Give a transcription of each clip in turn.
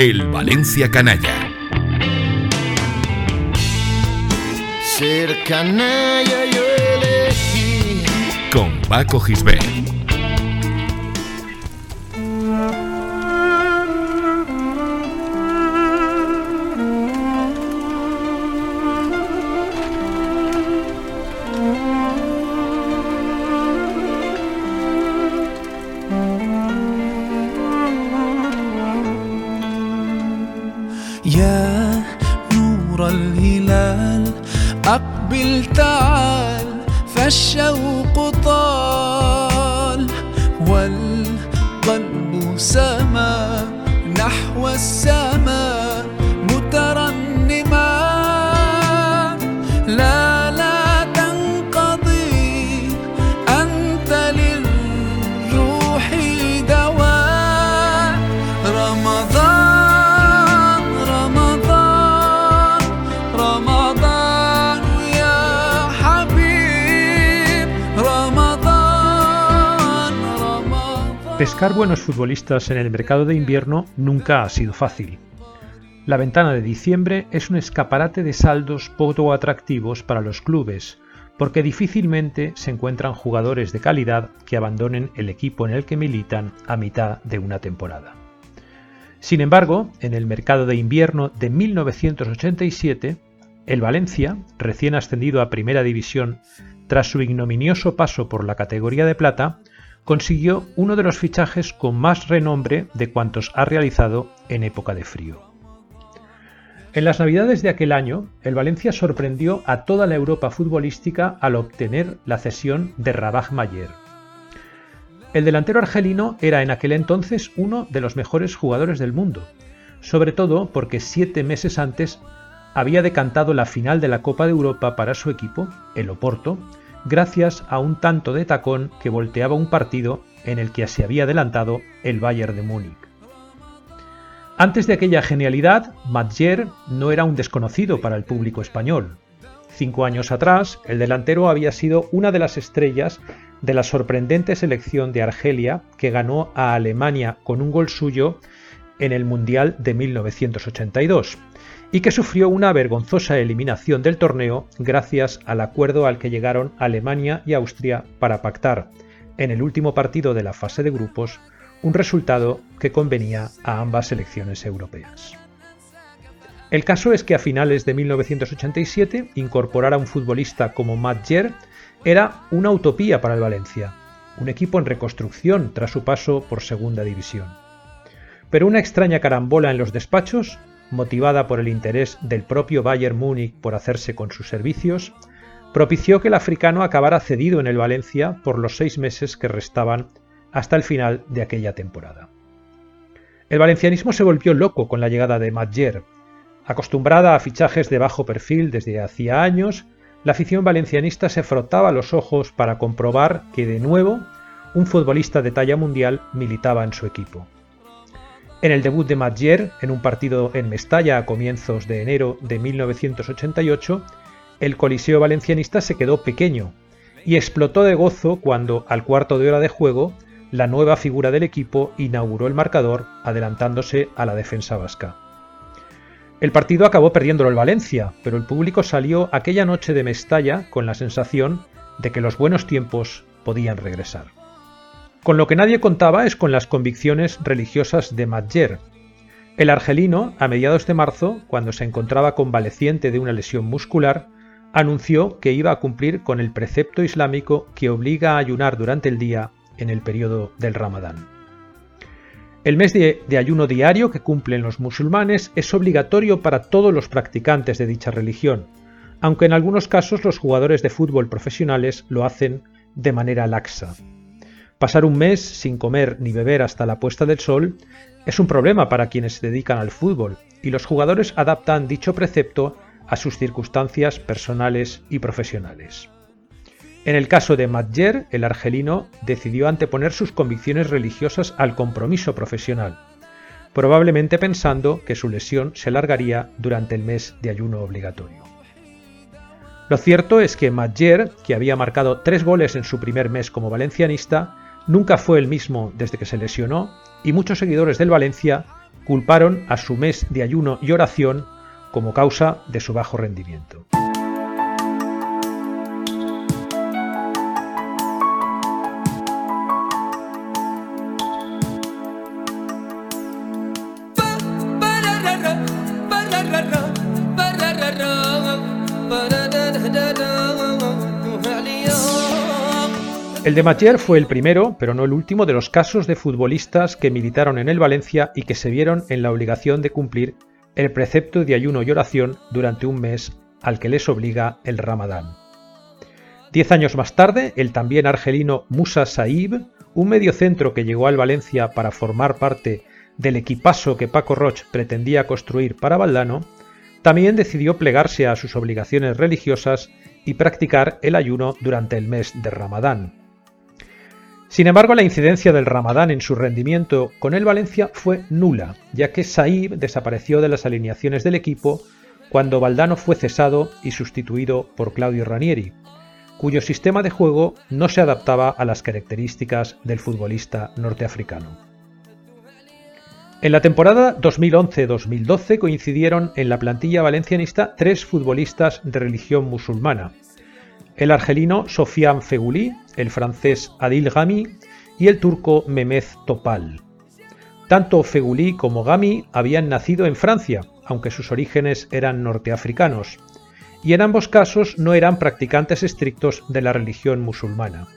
El Valencia Canalla. Ser canalla yo elegí. Con Paco Gisbert. يا نور الهلال أقبل تعال فالشوق طال. والقلب سما نحو السماء Pescar buenos futbolistas en el mercado de invierno nunca ha sido fácil. La ventana de diciembre es un escaparate de saldos poco atractivos para los clubes, porque difícilmente se encuentran jugadores de calidad que abandonen el equipo en el que militan a mitad de una temporada. Sin embargo, en el mercado de invierno de 1987, el Valencia, recién ascendido a Primera División tras su ignominioso paso por la categoría de plata, consiguió uno de los fichajes con más renombre de cuantos ha realizado en época de frío. En las navidades de aquel año, el Valencia sorprendió a toda la Europa futbolística al obtener la cesión de Rabah Mayer. El delantero argelino era en aquel entonces uno de los mejores jugadores del mundo, sobre todo porque siete meses antes había decantado la final de la Copa de Europa para su equipo, el Oporto, gracias a un tanto de tacón que volteaba un partido en el que se había adelantado el Bayern de Múnich. Antes de aquella genialidad, Mathieu no era un desconocido para el público español. Cinco años atrás, el delantero había sido una de las estrellas de la sorprendente selección de Argelia que ganó a Alemania con un gol suyo en el Mundial de 1982 y que sufrió una vergonzosa eliminación del torneo gracias al acuerdo al que llegaron Alemania y Austria para pactar, en el último partido de la fase de grupos, un resultado que convenía a ambas selecciones europeas. El caso es que a finales de 1987 incorporar a un futbolista como Mathieu era una utopía para el Valencia, un equipo en reconstrucción tras su paso por Segunda División. Pero una extraña carambola en los despachos, motivada por el interés del propio Bayern Múnich por hacerse con sus servicios, propició que el africano acabara cedido en el Valencia por los seis meses que restaban hasta el final de aquella temporada. El valencianismo se volvió loco con la llegada de Mathieu. Acostumbrada a fichajes de bajo perfil desde hacía años, la afición valencianista se frotaba los ojos para comprobar que de nuevo un futbolista de talla mundial militaba en su equipo. En el debut de Mathieu, en un partido en Mestalla a comienzos de enero de 1988, el coliseo valencianista se quedó pequeño y explotó de gozo cuando, al cuarto de hora de juego, la nueva figura del equipo inauguró el marcador adelantándose a la defensa vasca. El partido acabó perdiéndolo el Valencia, pero el público salió aquella noche de Mestalla con la sensación de que los buenos tiempos podían regresar. Con lo que nadie contaba es con las convicciones religiosas de Mathieu. El argelino, a mediados de marzo, cuando se encontraba convaleciente de una lesión muscular, anunció que iba a cumplir con el precepto islámico que obliga a ayunar durante el día en el periodo del Ramadán. El mes de, de, ayuno diario que cumplen los musulmanes es obligatorio para todos los practicantes de dicha religión, aunque en algunos casos los jugadores de fútbol profesionales lo hacen de manera laxa. Pasar un mes sin comer ni beber hasta la puesta del sol es un problema para quienes se dedican al fútbol, y los jugadores adaptan dicho precepto a sus circunstancias personales y profesionales. En el caso de Mathieu, el argelino decidió anteponer sus convicciones religiosas al compromiso profesional, probablemente pensando que su lesión se largaría durante el mes de ayuno obligatorio. Lo cierto es que Mathieu, que había marcado tres goles en su primer mes como valencianista, nunca fue el mismo desde que se lesionó y muchos seguidores del Valencia culparon a su mes de ayuno y oración como causa de su bajo rendimiento. El de Matier fue el primero, pero no el último, de los casos de futbolistas que militaron en el Valencia y que se vieron en la obligación de cumplir el precepto de ayuno y oración durante un mes al que les obliga el Ramadán. Diez años más tarde, el también argelino Musa Saib, un mediocentro que llegó al Valencia para formar parte del equipazo que Paco Roch pretendía construir para Valdano, también decidió plegarse a sus obligaciones religiosas y practicar el ayuno durante el mes de Ramadán. Sin embargo, la incidencia del Ramadán en su rendimiento con el Valencia fue nula, ya que Saib desapareció de las alineaciones del equipo cuando Valdano fue cesado y sustituido por Claudio Ranieri, cuyo sistema de juego no se adaptaba a las características del futbolista norteafricano. En la temporada 2011-2012 coincidieron en la plantilla valencianista tres futbolistas de religión musulmana, el argelino Sofian Feguli, el francés Adil Gami y el turco Mehmet Topal. Tanto Feguli como Gami habían nacido en Francia, aunque sus orígenes eran norteafricanos, y en ambos casos no eran practicantes estrictos de la religión musulmana.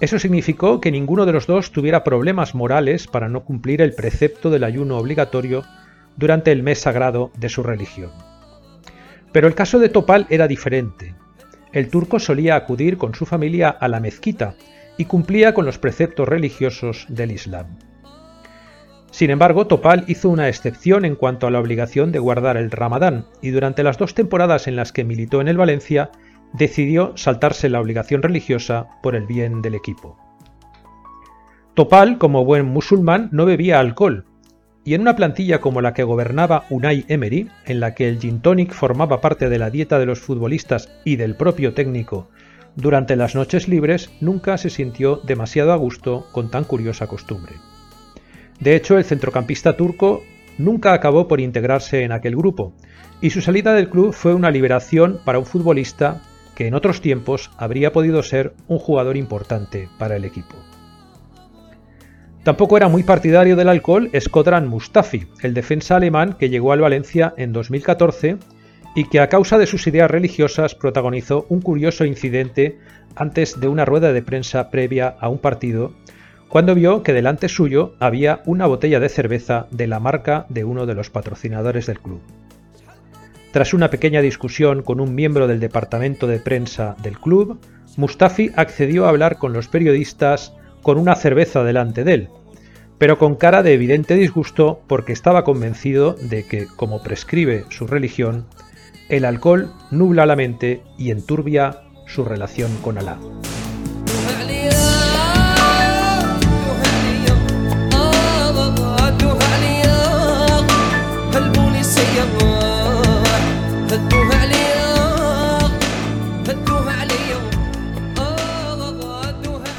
Eso significó que ninguno de los dos tuviera problemas morales para no cumplir el precepto del ayuno obligatorio durante el mes sagrado de su religión. Pero el caso de Topal era diferente el turco solía acudir con su familia a la mezquita y cumplía con los preceptos religiosos del Islam. Sin embargo, Topal hizo una excepción en cuanto a la obligación de guardar el Ramadán y durante las dos temporadas en las que militó en el Valencia decidió saltarse la obligación religiosa por el bien del equipo. Topal, como buen musulmán, no bebía alcohol y en una plantilla como la que gobernaba Unai Emery, en la que el gin tonic formaba parte de la dieta de los futbolistas y del propio técnico, durante las noches libres nunca se sintió demasiado a gusto con tan curiosa costumbre. De hecho, el centrocampista turco nunca acabó por integrarse en aquel grupo, y su salida del club fue una liberación para un futbolista que en otros tiempos habría podido ser un jugador importante para el equipo. Tampoco era muy partidario del alcohol Skodran Mustafi, el defensa alemán que llegó al Valencia en 2014 y que a causa de sus ideas religiosas protagonizó un curioso incidente antes de una rueda de prensa previa a un partido, cuando vio que delante suyo había una botella de cerveza de la marca de uno de los patrocinadores del club. Tras una pequeña discusión con un miembro del departamento de prensa del club, Mustafi accedió a hablar con los periodistas con una cerveza delante de él, pero con cara de evidente disgusto porque estaba convencido de que, como prescribe su religión, el alcohol nubla la mente y enturbia su relación con Alá.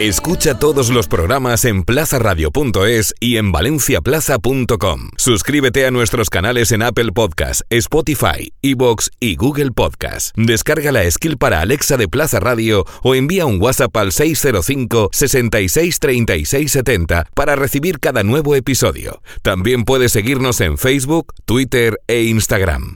Escucha todos los programas en plazaradio.es y en valenciaplaza.com. Suscríbete a nuestros canales en Apple Podcast, Spotify, Evox y Google Podcast. Descarga la skill para Alexa de Plaza Radio o envía un WhatsApp al 605 66 36 70 para recibir cada nuevo episodio. También puedes seguirnos en Facebook, Twitter e Instagram.